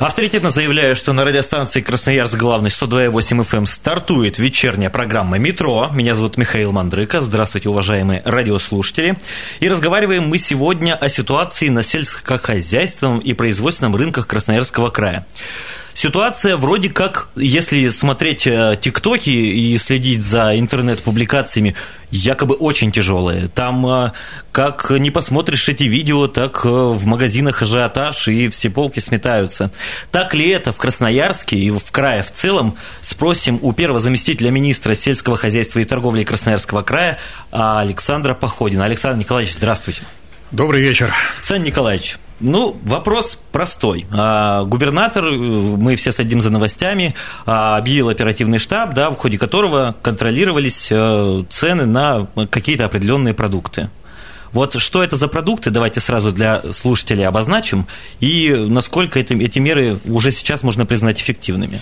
Авторитетно заявляю, что на радиостанции Красноярск главный 102.8 FM эм стартует вечерняя программа «Метро». Меня зовут Михаил Мандрыка. Здравствуйте, уважаемые радиослушатели. И разговариваем мы сегодня о ситуации на сельскохозяйственном и производственном рынках Красноярского края. Ситуация вроде как, если смотреть э, тиктоки и следить за интернет-публикациями, якобы очень тяжелая. Там э, как не посмотришь эти видео, так э, в магазинах ажиотаж и все полки сметаются. Так ли это в Красноярске и в крае в целом? Спросим у первого заместителя министра сельского хозяйства и торговли Красноярского края Александра Походина. Александр Николаевич, здравствуйте. Добрый вечер. Александр Николаевич, ну, вопрос простой. А, губернатор, э, мы все следим за новостями, а, объявил оперативный штаб, да, в ходе которого контролировались э, цены на какие-то определенные продукты. Вот что это за продукты, давайте сразу для слушателей обозначим, и насколько эти, эти меры уже сейчас можно признать эффективными.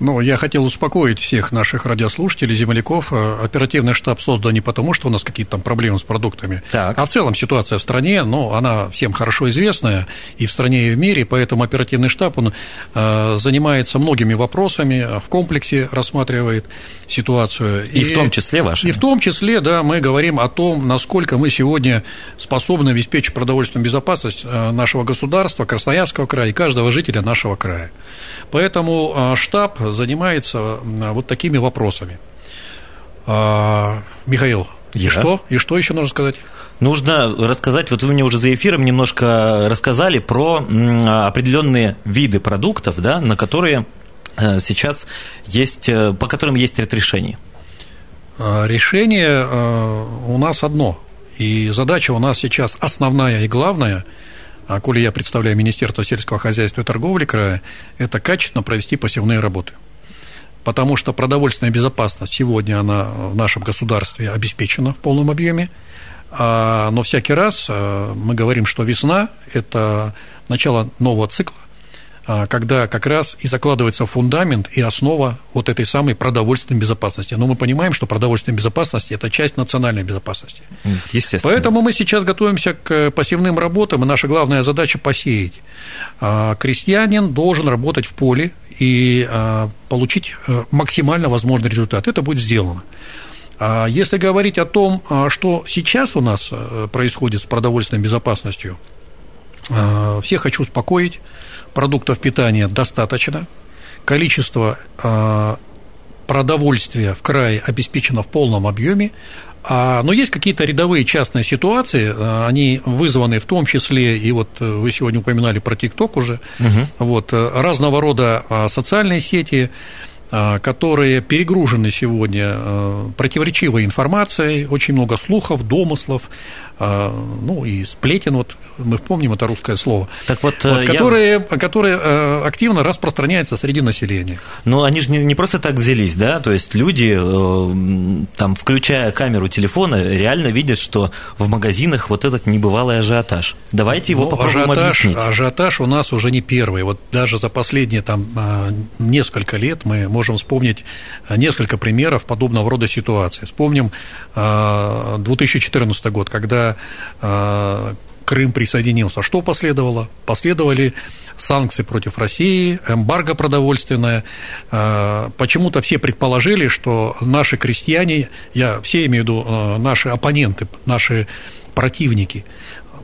Ну, я хотел успокоить всех наших радиослушателей, земляков. Э, оперативный штаб создан не потому, что у нас какие-то там проблемы с продуктами, так. а в целом ситуация в стране, ну, она всем хорошо известная и в стране, и в мире, поэтому оперативный штаб, он э, занимается многими вопросами, в комплексе рассматривает ситуацию. И, и в том числе ваши. И в том числе, да, мы говорим о том, насколько мы сегодня способны обеспечить продовольственную безопасность э, нашего государства, Красноярского края и каждого жителя нашего края. Поэтому э, штаб занимается вот такими вопросами. А, Михаил, и что? И что еще нужно сказать? Нужно рассказать, вот вы мне уже за эфиром немножко рассказали про определенные виды продуктов, да, на которые э, сейчас есть, э, по которым есть ряд решений. А, решение э, у нас одно, и задача у нас сейчас основная и главная – а коли я представляю Министерство сельского хозяйства и торговли края, это качественно провести посевные работы. Потому что продовольственная безопасность сегодня она в нашем государстве обеспечена в полном объеме, а, но всякий раз э, мы говорим, что весна – это начало нового цикла, когда как раз и закладывается фундамент и основа вот этой самой продовольственной безопасности. Но мы понимаем, что продовольственная безопасность – это часть национальной безопасности. Естественно. Поэтому мы сейчас готовимся к посевным работам, и наша главная задача – посеять. А, крестьянин должен работать в поле и а, получить э, максимально возможный результат. Это будет сделано. Если говорить о том, что сейчас у нас э, происходит с продовольственной безопасностью, всех хочу успокоить – продуктов питания достаточно, количество а, продовольствия в крае обеспечено в полном объеме, а, но есть какие-то рядовые частные ситуации, а, они вызваны в том числе, и вот э, вы сегодня упоминали про ТикТок уже, угу. вот, э, разного рода социальные сети, которые перегружены сегодня э, противоречивой информацией, очень много слухов, домыслов, ну и сплетен, вот мы помним это русское слово, так вот, вот, я... которые, которые э, активно распространяются среди населения. Но они же не, не просто так взялись, да, то есть люди, э, там, включая камеру телефона, реально видят, что в магазинах вот этот небывалый ажиотаж. Давайте его ну, попробуем ажиотаж, объяснить. Ажиотаж у нас уже не первый. Вот даже за последние там э, несколько лет мы можем вспомнить несколько примеров подобного рода ситуации. Вспомним 2014 год, когда Крым присоединился. Что последовало? Последовали санкции против России, эмбарго продовольственное. А, почему-то все предположили, что наши крестьяне, я все имею в виду а, наши оппоненты, наши противники,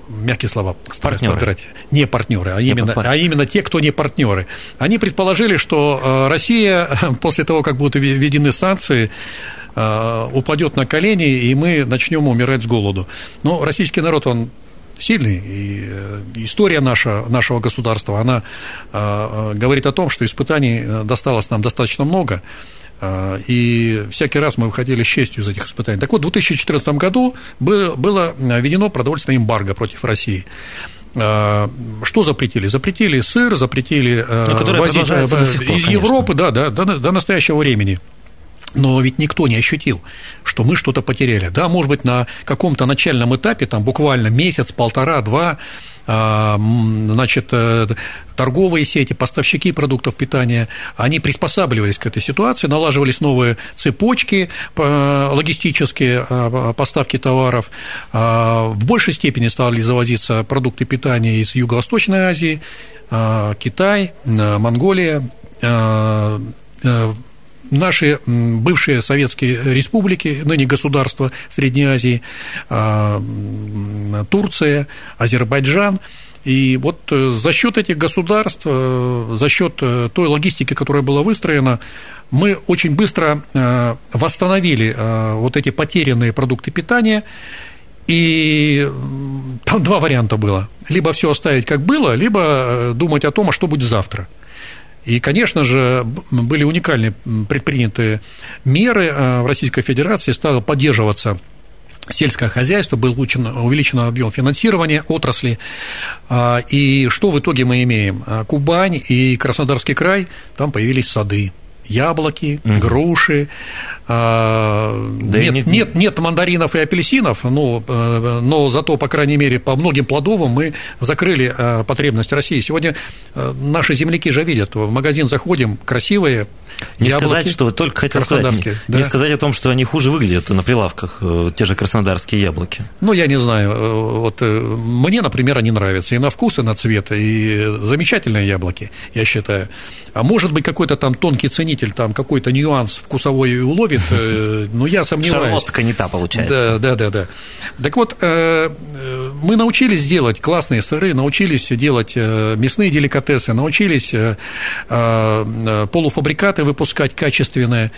мягкие слова партнеры. подбирать, не партнеры, а именно, а именно те, кто не партнеры. Они предположили, что Россия после того, как будут введены санкции, упадет на колени, и мы начнем умирать с голоду. Но российский народ, он сильный. И э, история наша, нашего государства, она э, э, говорит о том, что испытаний досталось нам достаточно много. И всякий раз мы выходили с честью из этих испытаний. Так вот, в 2014 году было введено продовольственное эмбарго против России. что запретили? Запретили сыр, запретили Но возить из Европы, да, да, до, до настоящего времени. Но ведь никто не ощутил, что мы что-то потеряли. Да, может быть, на каком-то начальном этапе, там буквально месяц, полтора, два, а, значит, э, торговые сети, поставщики продуктов питания, они приспосабливались к этой ситуации, налаживались новые цепочки логистические а, поставки товаров, а, в большей степени стали завозиться продукты питания из Юго-Восточной Азии, Китай, Монголия, наши бывшие советские республики, ныне государства Средней Азии, а, Турция, Азербайджан. И вот э, за счет этих государств, э, за счет э, той логистики, которая была выстроена, мы очень быстро восстановили вот эти потерянные продукты питания. И там два варианта было. Либо все оставить как было, либо думать о том, а что будет завтра. И, конечно же, были уникальные предприняты меры э, в Российской Федерации, стало поддерживаться сельское хозяйство, был увеличен, увеличен объем финансирования отрасли. А, и что в итоге мы имеем? А, Кубань и Краснодарский край, там появились сады, яблоки, угу. груши, а, да нет, не... нет, нет мандаринов и апельсинов, но, э, но зато, по крайней мере, по многим плодовым мы закрыли э, потребность России. Сегодня э, наши земляки же видят, в магазин заходим, красивые не яблоки, сказать, что только хотел сказать, не, да. не сказать о том, что они хуже выглядят на прилавках, те же краснодарские яблоки. Ну, я не знаю, вот мне, например, они нравятся и на вкус, и на цвет, и замечательные яблоки, я считаю. А может быть, какой-то там тонкий ценитель, там какой-то нюанс вкусовой уловит, э, но я сомневаюсь. Шарлотка не та получается. Да, да, да, да. Так вот, э, э, мы научились делать классные сыры, научились делать мясные деликатесы, научились полуфабрикаты выпускать качественные,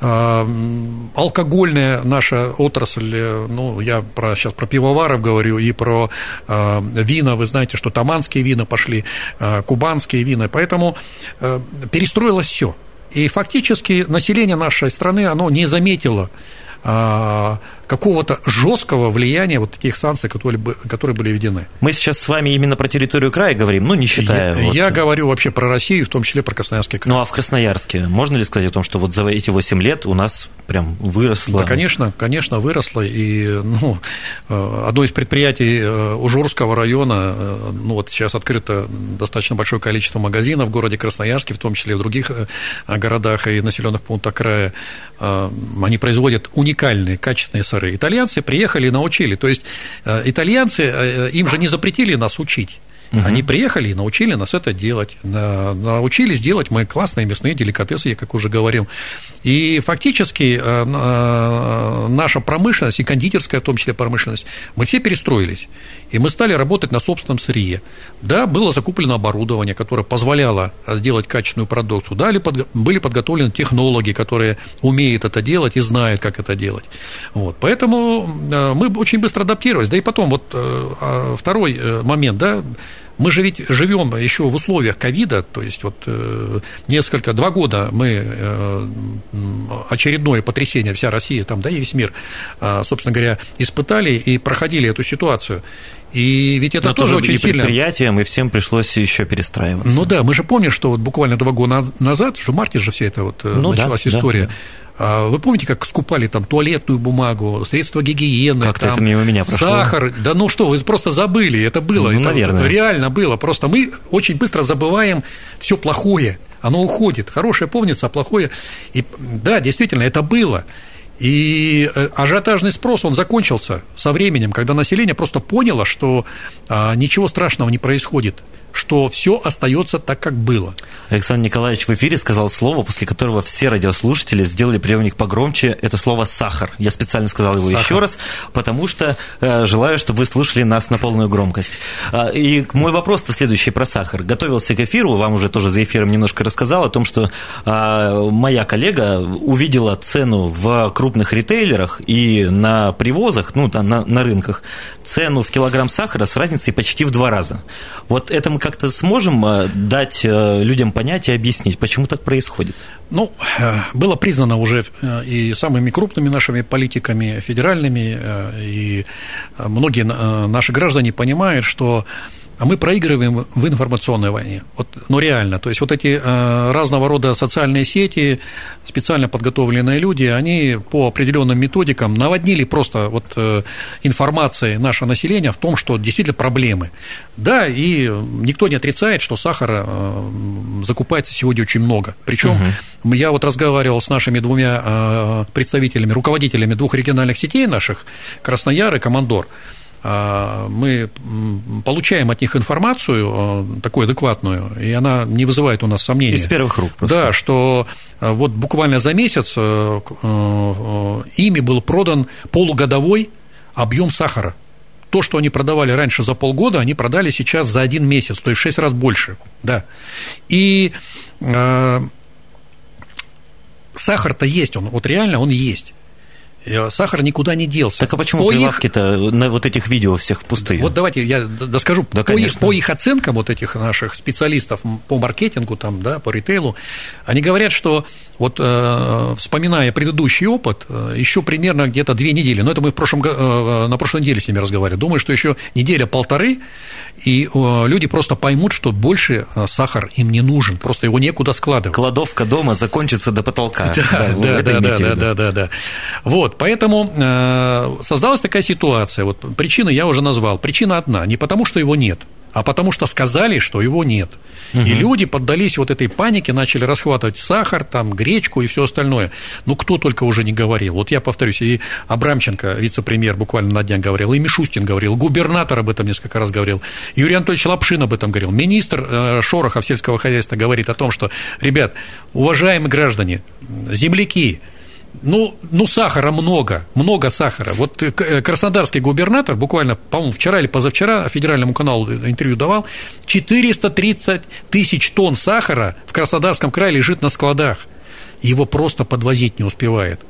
алкогольная наша отрасль, ну, я про, сейчас про пивоваров говорю, и про вина, вы знаете, что таманские вина пошли, кубанские вина, поэтому перестроилось все. И фактически население нашей страны, оно не заметило а, какого-то жесткого влияния вот таких санкций, которые, которые были введены. Мы сейчас с вами именно про территорию края говорим, ну, не считая... Я, вот... я говорю вообще про Россию, в том числе про Красноярский край. Ну, а в Красноярске можно ли сказать о том, что вот за эти 8 лет у нас прям выросло? Да, конечно, конечно, выросло. И, ну, э, одно из предприятий э, Ужурского района, э, ну, вот сейчас открыто достаточно большое количество магазинов в городе Красноярске, в том числе и в других городах и населенных пунктах края. Они производят уникальные, качественные профессоры, итальянцы приехали и научили. То есть э, итальянцы, э, им же не запретили нас учить. Угу. Они приехали и научили нас это делать. Научились делать мы классные мясные деликатесы, я как уже говорил. И фактически наша промышленность, и кондитерская в том числе промышленность, мы все перестроились. И мы стали работать на собственном сырье. Да, было закуплено оборудование, которое позволяло сделать качественную продукцию. Да, были подготовлены технологи, которые умеют это делать и знают, как это делать. Вот. Поэтому мы очень быстро адаптировались. Да и потом, вот а, второй момент, да, мы же ведь живем еще в условиях ковида, то есть вот э, несколько, два года мы э, очередное потрясение, вся Россия там, да, и весь мир, э, собственно говоря, испытали и проходили эту ситуацию. И ведь это Но тоже, тоже очень и сильно. предприятиям, и всем пришлось еще перестраиваться. Ну да, мы же помним, что вот буквально два года назад, что в марте же все это вот ну, началась да, история. Да. А вы помните, как скупали там туалетную бумагу, средства гигиены, как-то это мимо меня прошло. сахар? Да ну что, вы просто забыли, это было, ну, это наверное. реально было. Просто мы очень быстро забываем все плохое, оно уходит. Хорошее помнится, а плохое. И да, действительно, это было. И э, ажиотажный спрос, он закончился со временем, когда население просто поняло, что а, ничего страшного не происходит что все остается так, как было. Александр Николаевич в эфире сказал слово, после которого все радиослушатели сделали приемник погромче. Это слово «сахар». Я специально сказал его сахар. еще раз, потому что э, желаю, чтобы вы слушали нас на полную громкость. А, и мой вопрос-то следующий про сахар. Готовился к эфиру, вам уже тоже за эфиром немножко рассказал о том, что а, моя коллега увидела цену в крупных ритейлерах и на привозах, ну, на, на рынках, цену в килограмм сахара с разницей почти в два раза. Вот это мы как-то сможем э, дать э, людям понять и объяснить, почему так происходит? Ну, э, было признано уже и самыми крупными нашими политиками, федеральными, и многие наши граждане понимают, что а мы проигрываем в информационной войне. Вот, ну, реально. То есть, вот эти э, разного рода социальные сети, специально подготовленные люди, они по определенным методикам наводнили просто вот э, информацией наше население в том, что действительно проблемы. Да, и никто не отрицает, что сахара э, закупается сегодня очень много. Причем угу. я вот разговаривал с нашими двумя э, представителями, руководителями двух региональных сетей наших, Краснояр и Командор. А, мы получаем от них информацию а, такую адекватную, и она не вызывает у нас сомнений. Из первых рук. Просто. Да, что а, вот буквально за месяц ими был продан полугодовой объем сахара. То, что они продавали раньше за полгода, они продали сейчас за один месяц, то есть в 6 раз больше. Да. И сахар-то есть, он вот реально он есть. Э, сахар никуда не делся. Так а почему по прилавки-то их... на вот этих видео всех пустые? Вот давайте я доскажу. Да, по, их, по их оценкам вот этих наших специалистов по маркетингу, там, да, по ритейлу, они говорят, что вот э, вспоминая предыдущий опыт, э, еще примерно где-то две недели, но это мы в прошлом, э, на прошлой неделе с ними разговаривали, думаю, что еще неделя-полторы, и э, люди просто поймут, что больше э, сахар им не нужен, просто его некуда складывать. Кладовка дома закончится до потолка. Да, да, да, да, да, да, да, да. Вот, поэтому э, создалась такая ситуация. Вот причины я уже назвал. Причина одна, не потому, что его нет, а потому что сказали, что его нет. Угу. И люди поддались вот этой панике, начали расхватывать сахар, там, гречку и все остальное. Ну, кто только уже не говорил. Вот я повторюсь, и Абрамченко, вице-премьер, буквально на днях говорил, и Мишустин говорил, губернатор об этом несколько раз говорил, Юрий Анатольевич Лапшин об этом говорил, министр э, Шорохов сельского хозяйства говорит о том, что, ребят, уважаемые граждане, земляки, ну, ну, сахара много, много сахара. Вот э, э, краснодарский губернатор буквально, по-моему, вчера или позавчера федеральному каналу интервью давал, 430 тысяч тонн сахара в Краснодарском крае лежит на складах. Его просто подвозить не успевает.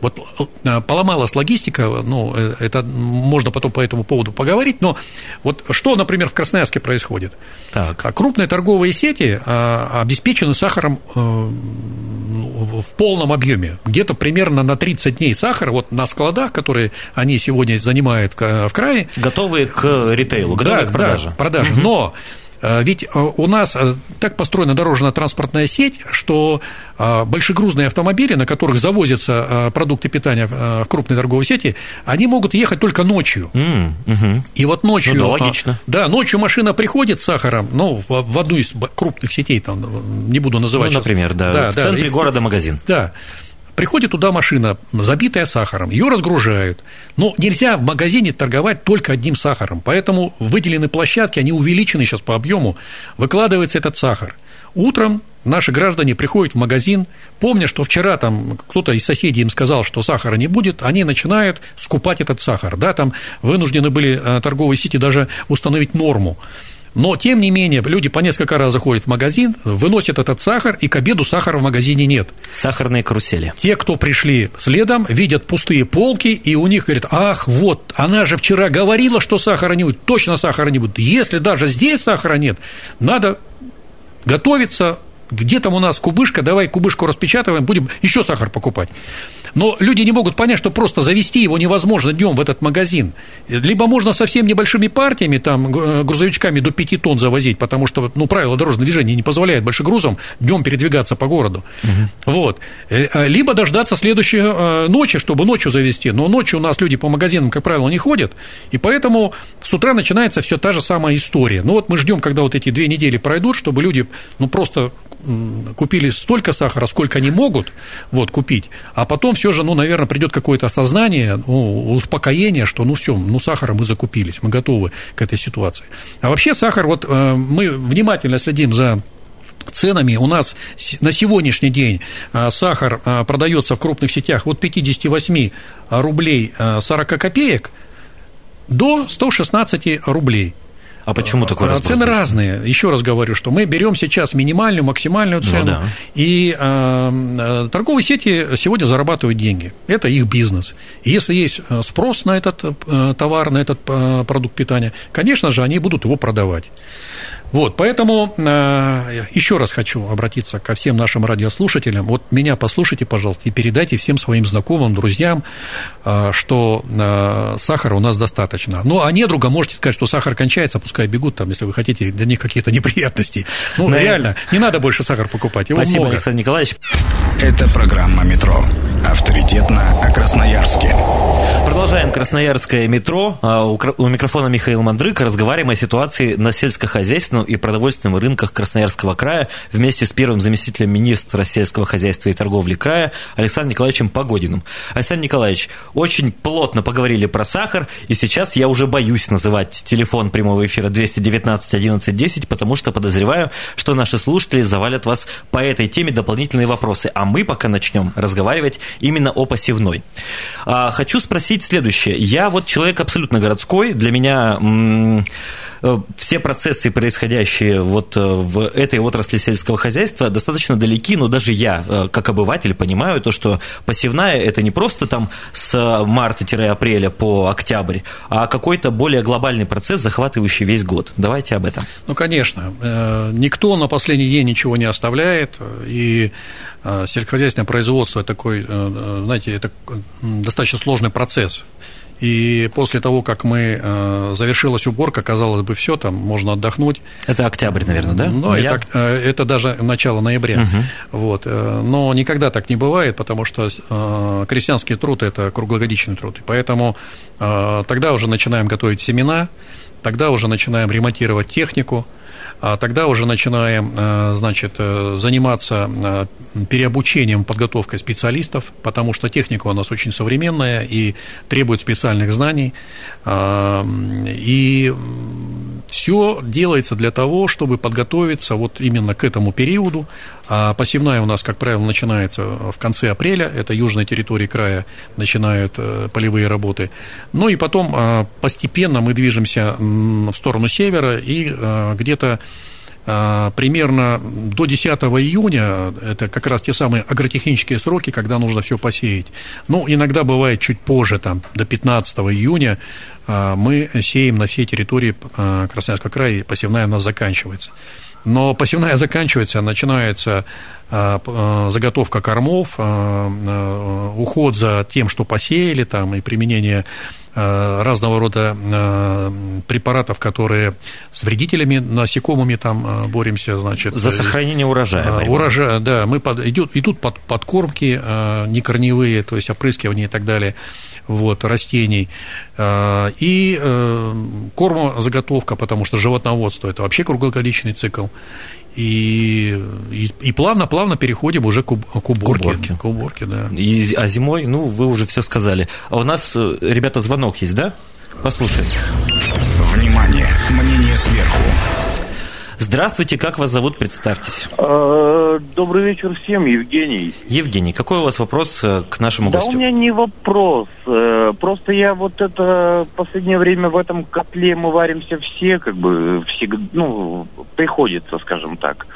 Вот э, поломалась логистика, ну, это можно потом по этому поводу поговорить, но вот что, например, в Красноярске происходит? Так. А крупные торговые сети а, обеспечены сахаром в полном объеме, где-то примерно на 30 дней сахар вот на складах, которые они сегодня занимают в крае. Готовые к ритейлу, готовые да, к продаже. Да, продаже. Угу. Но э, ведь э, у нас э, так построена дорожно-транспортная сеть, что большегрузные автомобили, на которых завозятся продукты питания в крупной торговой сети, они могут ехать только ночью. Mm, угу. И вот ночью... Ну, да, логично. Да, ночью машина приходит с сахаром, ну, в одну из крупных сетей, там, не буду называть Ну, например, да, да, в да, центре и, города магазин. Да. Приходит туда машина, забитая сахаром, ее разгружают. Но нельзя в магазине торговать только одним сахаром, поэтому выделены площадки, они увеличены сейчас по объему, выкладывается этот сахар. Утром наши граждане приходят в магазин, помня, что вчера там кто-то из соседей им сказал, что сахара не будет, они начинают скупать этот сахар. Да, там вынуждены были э, торговые сети даже установить норму. Но, тем не менее, люди по несколько раз заходят в магазин, выносят этот сахар, и к обеду сахара в магазине нет. Сахарные карусели. Те, кто пришли следом, видят пустые полки, и у них говорят, ах, вот, она же вчера говорила, что сахара не будет, точно сахара не будет. Если даже здесь сахара нет, надо готовиться, где там у нас кубышка, давай кубышку распечатываем, будем еще сахар покупать. Но люди не могут понять, что просто завести его невозможно днем в этот магазин. Либо можно совсем небольшими партиями, там, э, грузовичками до 5 тонн завозить, потому что, ну, правила дорожного движения не позволяют большегрузам днем передвигаться по городу. Угу. Вот. Э, э, либо дождаться следующей ночи, чтобы ночью завести. Но ночью у нас люди по магазинам, как правило, не ходят, и поэтому с утра начинается все та же самая история. Ну, вот мы ждем, когда вот эти две недели пройдут, чтобы люди, ну, просто купили столько сахара, сколько они могут вот, купить, а потом все же, ну, наверное, придет какое-то осознание, ну, успокоение, что ну все, ну сахара мы закупились, мы готовы к этой ситуации. А вообще сахар, вот э, мы внимательно следим за ценами. У нас на сегодняшний день э, сахар э, продается в крупных сетях от 58 рублей 40 копеек до 116 рублей. А почему такой разброс? Цены разные. Еще раз говорю, что мы берем сейчас минимальную, максимальную ну цену, ну, да. и э, торговые сети сегодня зарабатывают деньги. Это их бизнес. И если есть э, спрос на этот э, товар, на этот э, продукт питания, конечно же, они будут его продавать. Вот, поэтому э, еще раз хочу обратиться ко всем нашим радиослушателям. Вот меня послушайте, пожалуйста, и передайте всем своим знакомым, друзьям, э, что э, сахара у нас достаточно. Ну, а недруга можете сказать, что сахар кончается, пускай бегут там, если вы хотите, для них какие-то неприятности. Ну, На реально, не надо больше сахар покупать, его Спасибо, много. Александр Николаевич. Это программа «Метро». Авторитетно о Красноярске. Продолжаем Красноярское метро. А, у микрофона Михаил Мандрык. Разговариваем о ситуации на сельскохозяйственном и продовольственном рынках Красноярского края вместе с первым заместителем министра сельского хозяйства и торговли края Александром Николаевичем Погодиным. Александр Николаевич, очень плотно поговорили про сахар, и сейчас я уже боюсь называть телефон прямого эфира 219 11 10, потому что подозреваю, что наши слушатели завалят вас по этой теме дополнительные вопросы. А мы пока начнем разговаривать именно о посевной. А, хочу спросить следующее. Я вот человек абсолютно городской, для меня Э, все процессы, происходящие вот э, в этой отрасли сельского хозяйства, достаточно далеки, но даже я, э, как обыватель, понимаю то, что посевная – это не просто там с марта-апреля по октябрь, а какой-то более глобальный процесс, захватывающий весь год. Давайте об этом. Ну, конечно. Никто на последний день ничего не оставляет, и сельскохозяйственное производство такой, знаете, это достаточно сложный процесс. И после того, как мы э, завершилась уборка, казалось бы, все, там можно отдохнуть. Это октябрь, наверное, да? Ну, это, э, это даже начало ноября. Угу. Вот. Э, но никогда так не бывает, потому что крестьянский труд это круглогодичный труд. И поэтому тогда уже начинаем готовить семена, тогда уже начинаем ремонтировать технику, тогда уже начинаем, э, значит, э, заниматься э, переобучением, подготовкой специалистов, потому что техника у нас очень современная и требует специальных знаний. И все делается для того, чтобы подготовиться вот именно к этому периоду. А посевная у нас, как правило, начинается в конце апреля, это южная территория края, начинают полевые работы. Ну и потом постепенно мы движемся в сторону севера и где-то а, примерно до 10 июня, это как раз те самые агротехнические сроки, когда нужно все посеять. Ну, иногда бывает чуть позже, там, до 15 июня а, мы сеем на всей территории а, Красноярского края, и посевная у нас заканчивается. Но посевная заканчивается, начинается заготовка кормов, уход за тем, что посеяли, там, и применение разного рода э, препаратов, которые с вредителями, насекомыми там э, боремся, значит. За сохранение урожая. Урожая, да. Мы под, идут, идут под, подкормки некорневые, то есть опрыскивание и так далее вот, растений. И кормозаготовка, потому что животноводство – это вообще круглогодичный цикл и, и, и плавно, плавно переходим уже к, к уборке. К уборке, к уборке да. И, а зимой, ну, вы уже все сказали. А у нас, э, ребята, звонок есть, да? Послушаем. Внимание, мнение сверху. Здравствуйте, как вас зовут, представьтесь. Э, добрый вечер всем, Евгений. Евгений, какой у вас вопрос э, к нашему да гостю? Да у меня не вопрос, э, просто я вот это последнее время в этом котле мы варимся все, как бы, всегда, ну, приходится, скажем так.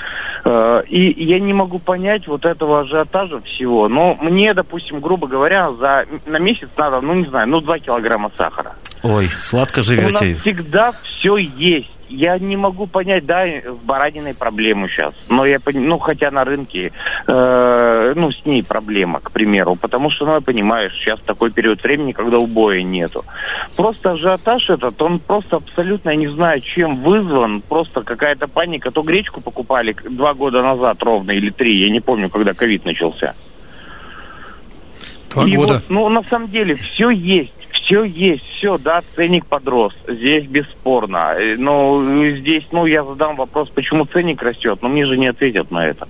И я не могу понять вот этого ажиотажа всего, но мне, допустим, грубо говоря, за, на месяц надо, ну, не знаю, ну, 2 килограмма сахара. Ой, сладко живете. У нас всегда все есть я не могу понять, да, в бараниной проблему сейчас. Но я ну, хотя на рынке, э, ну, с ней проблема, к примеру. Потому что, ну, я понимаю, сейчас такой период времени, когда убоя нету. Просто ажиотаж этот, он просто абсолютно, я не знаю, чем вызван. Просто какая-то паника. То гречку покупали два года назад ровно, или три, я не помню, когда ковид начался. Два И года. Вот, ну, на самом деле, все есть все есть, все, да, ценник подрос, здесь бесспорно. Э, но здесь, ну, я задам вопрос, почему ценник растет, но мне же не ответят на это.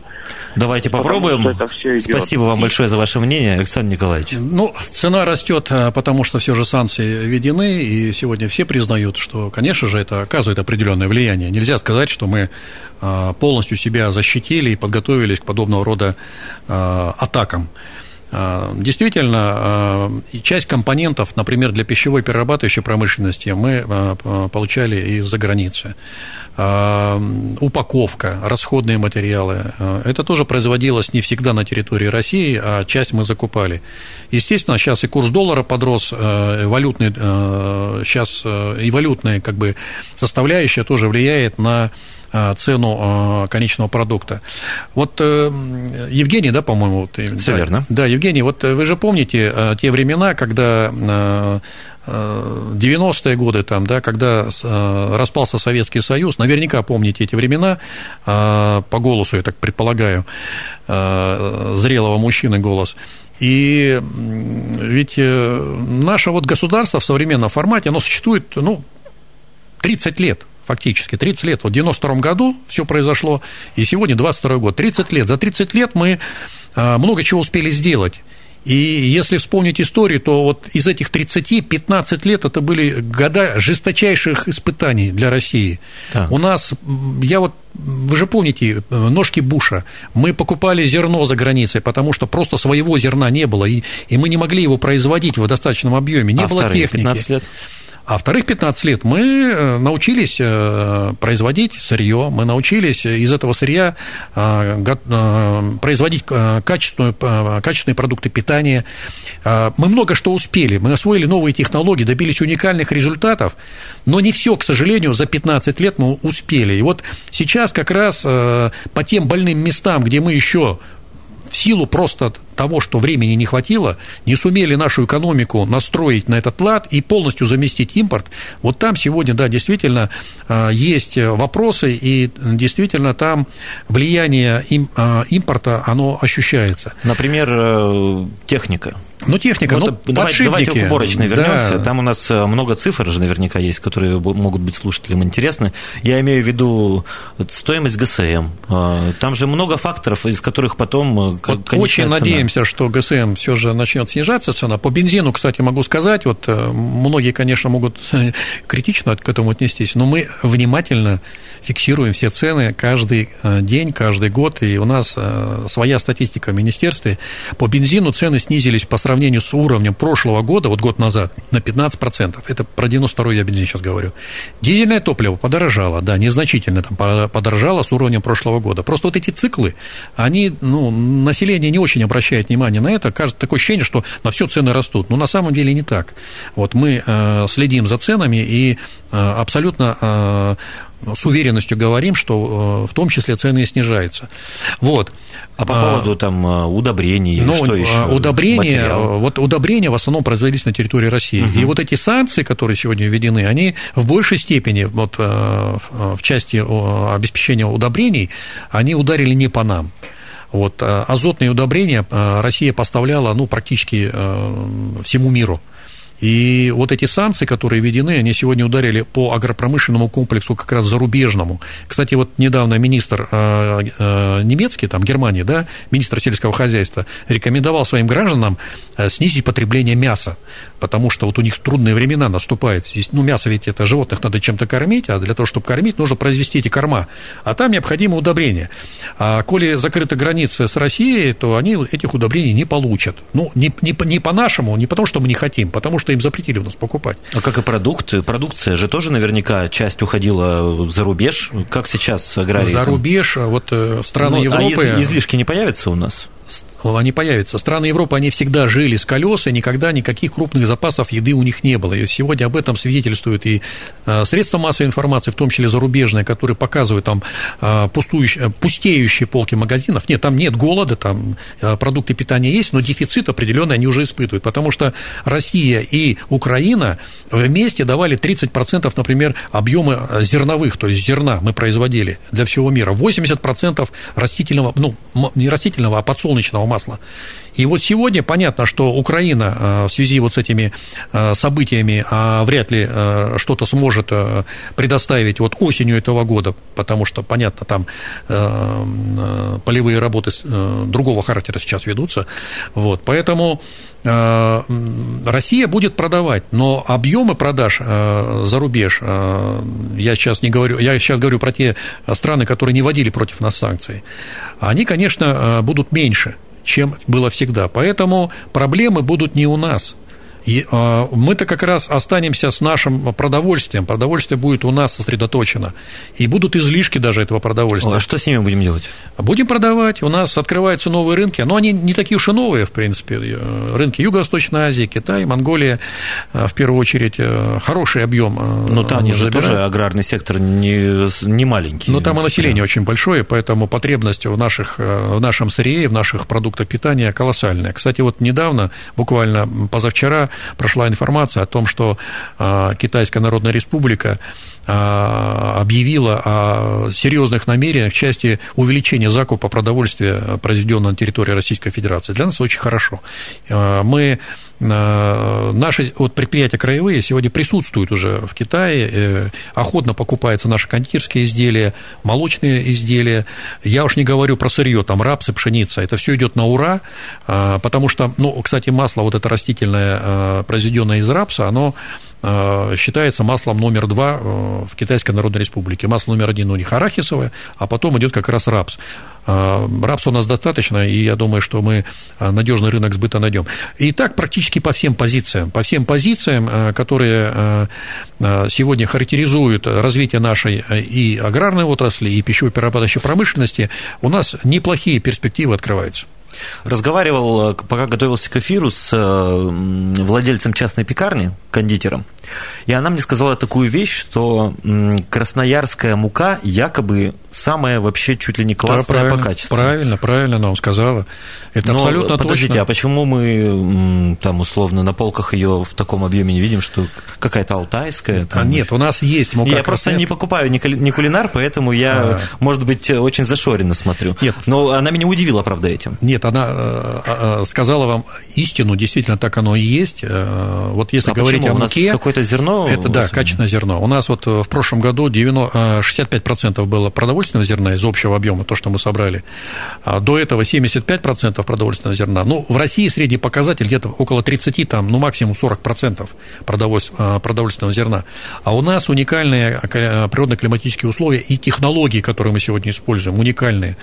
Давайте попробуем. Это все Спасибо вам большое за ваше мнение, Александр Николаевич. Ну, цена растет, а, потому что все же санкции введены, и сегодня все признают, что, конечно же, это оказывает определенное влияние. Нельзя сказать, что мы а, полностью себя защитили и подготовились к подобного рода атакам. А, действительно, а, часть компонентов, например, для пищевой перерабатывающей промышленности мы а, получали из-за границы. Упаковка, расходные материалы. Это тоже производилось не всегда на территории России, а часть мы закупали. Естественно, сейчас и курс доллара подрос, валютный, сейчас и валютная как бы, составляющая тоже влияет на цену конечного продукта. Вот Евгений, да, по-моему? Вот, Все да, верно. Да, Евгений, вот вы же помните те времена, когда 90-е годы, там, да, когда распался Советский Союз, наверняка помните эти времена, по голосу, я так предполагаю, зрелого мужчины голос. И ведь э, наше вот государство в современном формате, оно существует, ну, 30 лет фактически, 30 лет. Вот в 92 году все произошло, и сегодня 22 год, 30 лет. За 30 лет мы э, много чего успели сделать. И если вспомнить историю, то вот из этих 30, 15 лет это были года жесточайших испытаний для России. Да. У нас, я вот, вы же помните, ножки Буша, мы покупали зерно за границей, потому что просто своего зерна не было, и, и мы не могли его производить в достаточном объеме, не а было техники. 15 лет? А вторых 15 лет мы э, научились э, производить сырье, мы научились из этого сырья э, производить качественные продукты питания. Мы много что успели, мы освоили новые технологии, добились уникальных результатов, но не все, к сожалению, за 15 лет мы успели. И вот сейчас как раз по тем больным местам, где мы еще в силу просто того, что времени не хватило, не сумели нашу экономику настроить на этот лад и полностью заместить импорт, вот там сегодня, да, действительно а, есть вопросы, и действительно там влияние а, импорта, оно ощущается. Например, э, техника. Ну, техника, вот, ну, давайте, давайте к уборочной вернемся. Да. Там у нас э, много цифр же наверняка есть, которые могут быть слушателям интересны. Я имею в виду стоимость ГСМ. А, там же много факторов, из которых потом... Э, вот очень цена. надеемся, что ГСМ все же начнет снижаться цена. По бензину, кстати, могу сказать, вот э, многие, конечно, могут критично к этому отнестись, но мы внимательно фиксируем все цены каждый день, каждый год, и у нас своя статистика в министерстве. По бензину цены снизились по сравнению с уровнем прошлого года, вот год назад, на 15%. Это про 92-й я бензин сейчас говорю. Дизельное топливо подорожало, да, незначительно там подорожало с уровнем прошлого года. Просто вот эти циклы, они, ну, население не очень обращает внимание на это. Кажется, такое ощущение, что на все цены растут. Но на самом деле не так. Вот мы э, следим за ценами и э, абсолютно э, с уверенностью говорим, что в том числе цены снижаются. Вот. А по поводу там удобрений, ну, что еще? Удобрения, Материал? вот удобрения в основном производились на территории России. Угу. И вот эти санкции, которые сегодня введены, они в большей степени, вот в части обеспечения удобрений, они ударили не по нам. Вот, азотные удобрения Россия поставляла ну, практически всему миру. И вот эти санкции, которые введены, они сегодня ударили по агропромышленному комплексу как раз зарубежному. Кстати, вот недавно министр э, э, немецкий, там, Германии, да, министр сельского хозяйства, рекомендовал своим гражданам э, снизить потребление мяса, потому что вот у них трудные времена наступают. Ну, мясо ведь это животных надо чем-то кормить, а для того, чтобы кормить, нужно произвести эти корма. А там необходимо удобрение. А коли закрыты границы с Россией, то они этих удобрений не получат. Ну, не, не, не по-нашему, не потому, что мы не хотим, потому что что им запретили у нас покупать. А как и продукты? Продукция же тоже наверняка часть уходила за рубеж. Как сейчас аграрии? За рубеж, а вот э, страны ну, Европы... А излишки не появятся у нас? Они появятся. Страны Европы, они всегда жили с колес, и никогда никаких крупных запасов еды у них не было. И сегодня об этом свидетельствуют и э, средства массовой информации, в том числе зарубежные, которые показывают там э, пустующие, пустеющие полки магазинов. Нет, там нет голода, там э, продукты питания есть, но дефицит определенный они уже испытывают, потому что Россия и Украина вместе давали 30%, например, объема зерновых, то есть зерна мы производили для всего мира. 80% растительного, ну, не растительного, а подсолнечного масла. И вот сегодня понятно, что Украина э, в связи вот с этими э, событиями а вряд ли э, что-то сможет предоставить вот осенью этого года, потому что, понятно, там полевые работы другого характера сейчас ведутся. Вот, поэтому Россия будет продавать, но объемы продаж за рубеж, я сейчас не говорю, я сейчас говорю про те страны, которые не вводили против нас санкции, они, конечно, будут меньше чем было всегда. Поэтому проблемы будут не у нас. И э, мы-то как раз останемся с нашим продовольствием. Продовольствие будет у нас сосредоточено. И будут излишки даже этого продовольствия. А что с ними будем делать? Будем продавать. У нас открываются новые рынки. Но они не такие уж и новые, в принципе. Рынки Юго-Восточной Азии, Китай, Монголия, в первую очередь, хороший объем. Но там же забирают. тоже аграрный сектор не, не маленький. Но там и население очень большое, поэтому потребность в, наших, в нашем сырье, в наших продуктах питания колоссальная. Кстати, вот недавно, буквально позавчера, прошла информация о том, что а, Китайская Народная Республика а, объявила о серьезных намерениях в части увеличения закупа продовольствия, произведенного на территории Российской Федерации. Для нас очень хорошо. А, мы наши вот предприятия краевые сегодня присутствуют уже в Китае, э, охотно покупаются наши кондитерские изделия, молочные изделия. Я уж не говорю про сырье, там рапсы, пшеница. Это все идет на ура, потому что, ну, кстати, масло вот это растительное, произведенное из рапса, оно Э, считается маслом номер два э, в Китайской Народной Республике. Масло номер один у них арахисовое, а потом идет как раз рапс. Э, рапса у нас достаточно, и я думаю, что мы надежный рынок сбыта найдем. И так практически по всем позициям, по всем позициям, которые сегодня характеризуют развитие нашей и аграрной отрасли, и пищевой перерабатывающей промышленности, у нас неплохие перспективы открываются. Разговаривал, пока готовился к эфиру, с владельцем частной пекарни, кондитером, и она мне сказала такую вещь, что красноярская мука якобы самая вообще чуть ли не классная да, по качеству. Правильно, правильно она вам сказала. Это Но, абсолютно подождите, точно. а почему мы там условно на полках ее в таком объеме не видим, что какая-то алтайская? Там, а нет, у нас есть мука. Я просто не покупаю не кулинар, поэтому я, а... может быть, очень зашоренно смотрю. Нет. Но она меня удивила, правда, этим. Нет, она э, э, сказала вам истину, действительно так оно и есть. Э, вот если а говорить почему? о муке... какое-то зерно? Это, да, качественное зерно. У нас вот в прошлом году 90, 65% было продовольственного зерна из общего объема, то, что мы собрали. А до этого 75% продовольственного зерна. Ну, в России средний показатель где-то около 30, там, ну, максимум 40% продовольственного зерна. А у нас уникальные природно-климатические условия и технологии, которые мы сегодня используем, уникальные.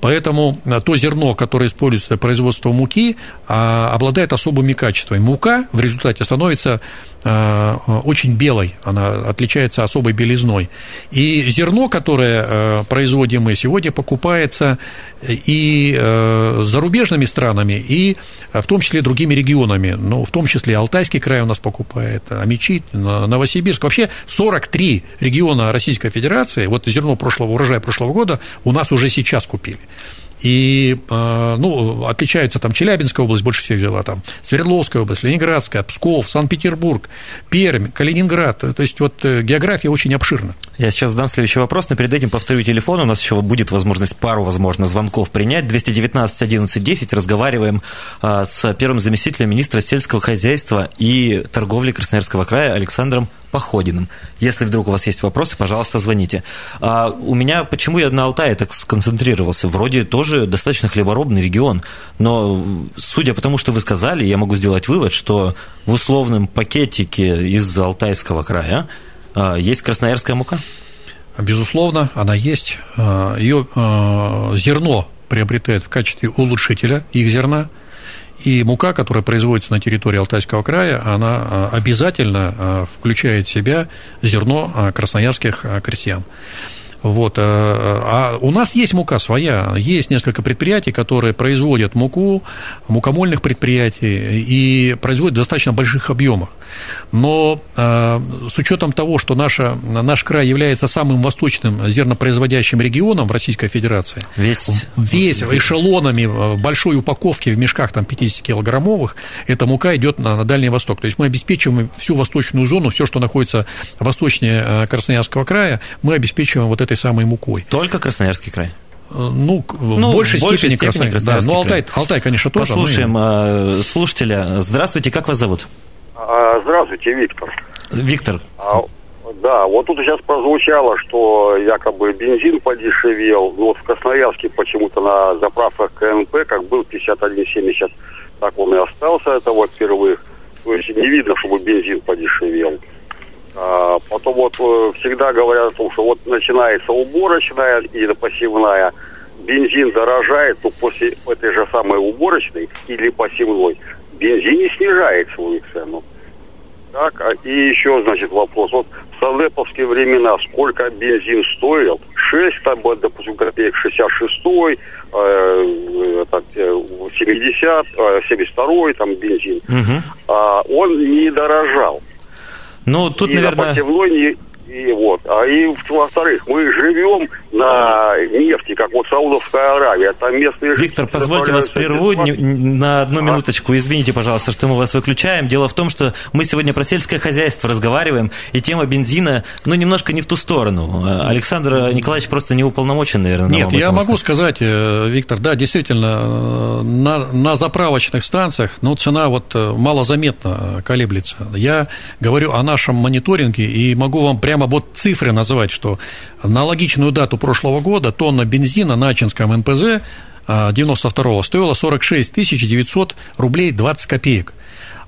Поэтому то зерно, которое используется для производства муки, обладает особыми качествами. Мука в результате становится Э, очень белой, она отличается особой белизной. И зерно, которое э, производим мы сегодня, покупается и э, зарубежными странами, и в том числе другими регионами, ну, в том числе Алтайский край у нас покупает, Амичи, Новосибирск. Вообще 43 региона Российской Федерации, вот зерно прошлого урожая прошлого года у нас уже сейчас купили. И, э, ну, отличаются там Челябинская область, больше всех взяла там, Свердловская область, Ленинградская, Псков, Санкт-Петербург, Пермь, Калининград. То есть вот э, география очень обширна. Я сейчас задам следующий вопрос, но перед этим повторю телефон. У нас еще будет возможность пару, возможно, звонков принять. 219 11 10. Разговариваем э, с первым заместителем министра сельского хозяйства и торговли Красноярского края Александром Походиным. Если вдруг у вас есть вопросы, пожалуйста, звоните. А у меня, почему я на Алтае так сконцентрировался? Вроде тоже достаточно хлеборобный регион, но судя по тому, что вы сказали, я могу сделать вывод, что в условном пакетике из Алтайского края а, есть красноярская мука? Безусловно, она есть. А, Ее а, зерно приобретает в качестве улучшителя их зерна – и мука, которая производится на территории Алтайского края, она а, обязательно а, включает в себя зерно а, красноярских крестьян. Вот. Э, а у нас есть мука своя, есть несколько предприятий, которые производят муку, мукомольных предприятий, и производят в достаточно больших объемах. Но э, с учетом того, что наша, наш край является самым восточным зернопроизводящим регионом в Российской Федерации, весь, весь эшелонами в большой упаковке в мешках там, 50-килограммовых, эта мука идет на, на Дальний Восток. То есть мы обеспечиваем всю восточную зону, все, что находится восточнее э, Красноярского края, мы обеспечиваем вот этой самой мукой. Только Красноярский край? Ну, ну, в большей, большей степени, степени Красноярский. Да, но Алтай, Алтай, конечно, тоже. Послушаем мы... слушателя. Здравствуйте, как вас зовут? А, здравствуйте, Виктор. Виктор. А, да, вот тут сейчас прозвучало, что якобы бензин подешевел. Ну, вот в Красноярске почему-то на заправках КНП, как был 51,70, так он и остался, это вот впервых. То есть не видно, чтобы бензин подешевел. А, потом вот э, всегда говорят о том, что вот начинается уборочная или посевная, бензин дорожает, то после этой же самой уборочной или посевной бензин не снижает свою цену. Так, а и еще, значит, вопрос. Вот в Садеповские времена сколько бензин стоил? 6, там, допустим, копеек 66, э, так, 70, э, 72 э, там бензин. Угу. А, он не дорожал. Ну, тут, и наверное... На не, и вот. А и во-вторых, мы живем на нефти, как вот Саудовская Аравия. Там местные Виктор, позвольте вас прерву на одну а? минуточку. Извините, пожалуйста, что мы вас выключаем. Дело в том, что мы сегодня про сельское хозяйство разговариваем, и тема бензина, ну, немножко не в ту сторону. Александр Николаевич просто не уполномочен, наверное. Нет, я могу сказать, э, Виктор, да, действительно, э, на, на заправочных станциях, ну, цена вот э, малозаметно колеблется. Я говорю о нашем мониторинге и могу вам прямо прямо вот цифры называть, что на аналогичную дату прошлого года тонна бензина на Ачинском НПЗ 92-го а, стоила 46 900 рублей 20 копеек.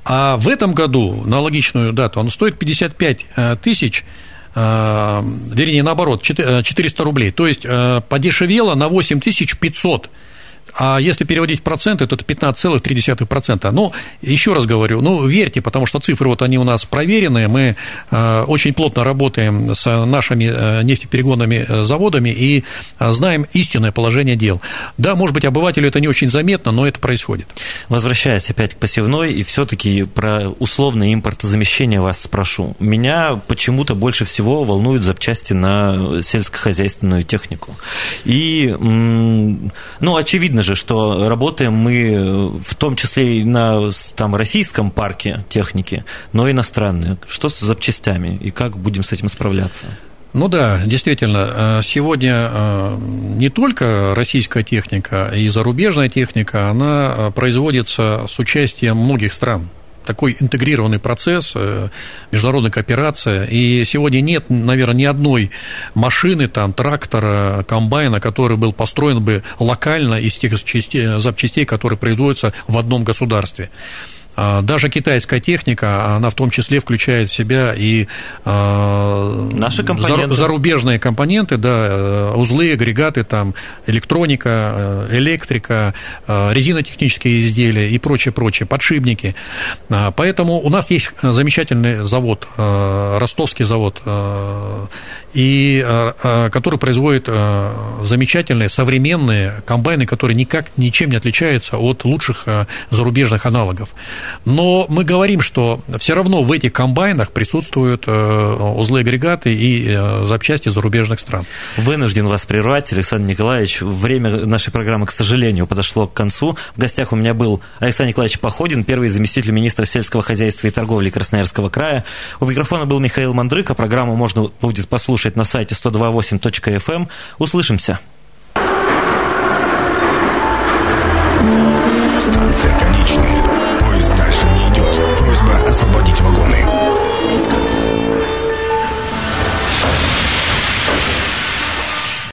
А в этом году на аналогичную дату он стоит 55 э, тысяч э, вернее, наоборот, 400 э, рублей. То есть подешевело на 8500 а если переводить проценты, то это 15,3%. Ну, еще раз говорю, ну, верьте, потому что цифры вот они у нас проверенные, мы э, очень плотно работаем с нашими э, нефтеперегонными э, заводами и знаем истинное положение дел. Да, может быть, обывателю это не очень заметно, но это происходит. Возвращаясь опять к посевной, и все-таки про условное импортозамещение вас спрошу. Меня почему-то больше всего волнуют запчасти на сельскохозяйственную технику. И, ну, очевидно же, что работаем мы в том числе и на там, российском парке техники, но и иностранные. Что с запчастями и как будем с этим справляться? Ну да, действительно, э, сегодня э, не только российская техника и зарубежная техника, она э, производится с участием многих стран такой интегрированный процесс, э, международная кооперация. И сегодня нет, наверное, ни одной машины, там, трактора, комбайна, который был построен бы локально из тех запчастей, которые производятся в одном государстве. А, даже китайская техника, она в том числе включает в себя и а, Наши компоненты. зарубежные компоненты, да, э, узлы, агрегаты, там, электроника, э, электрика, э, резинотехнические изделия и прочее, прочее, подшипники. А, поэтому у нас есть замечательный завод, ростовский завод, и, который производит замечательные современные комбайны, которые никак ничем не отличаются от лучших зарубежных аналогов. Но мы говорим, что все равно в этих комбайнах присутствуют э, узлы агрегаты и э, запчасти зарубежных стран. Вынужден вас прервать, Александр Николаевич. Время нашей программы, к сожалению, подошло к концу. В гостях у меня был Александр Николаевич Походин, первый заместитель министра сельского хозяйства и торговли Красноярского края. У микрофона был Михаил Мандрыка. Программу можно будет послушать на сайте 128.fm. Эм. Услышимся. Старый освободить вагоны.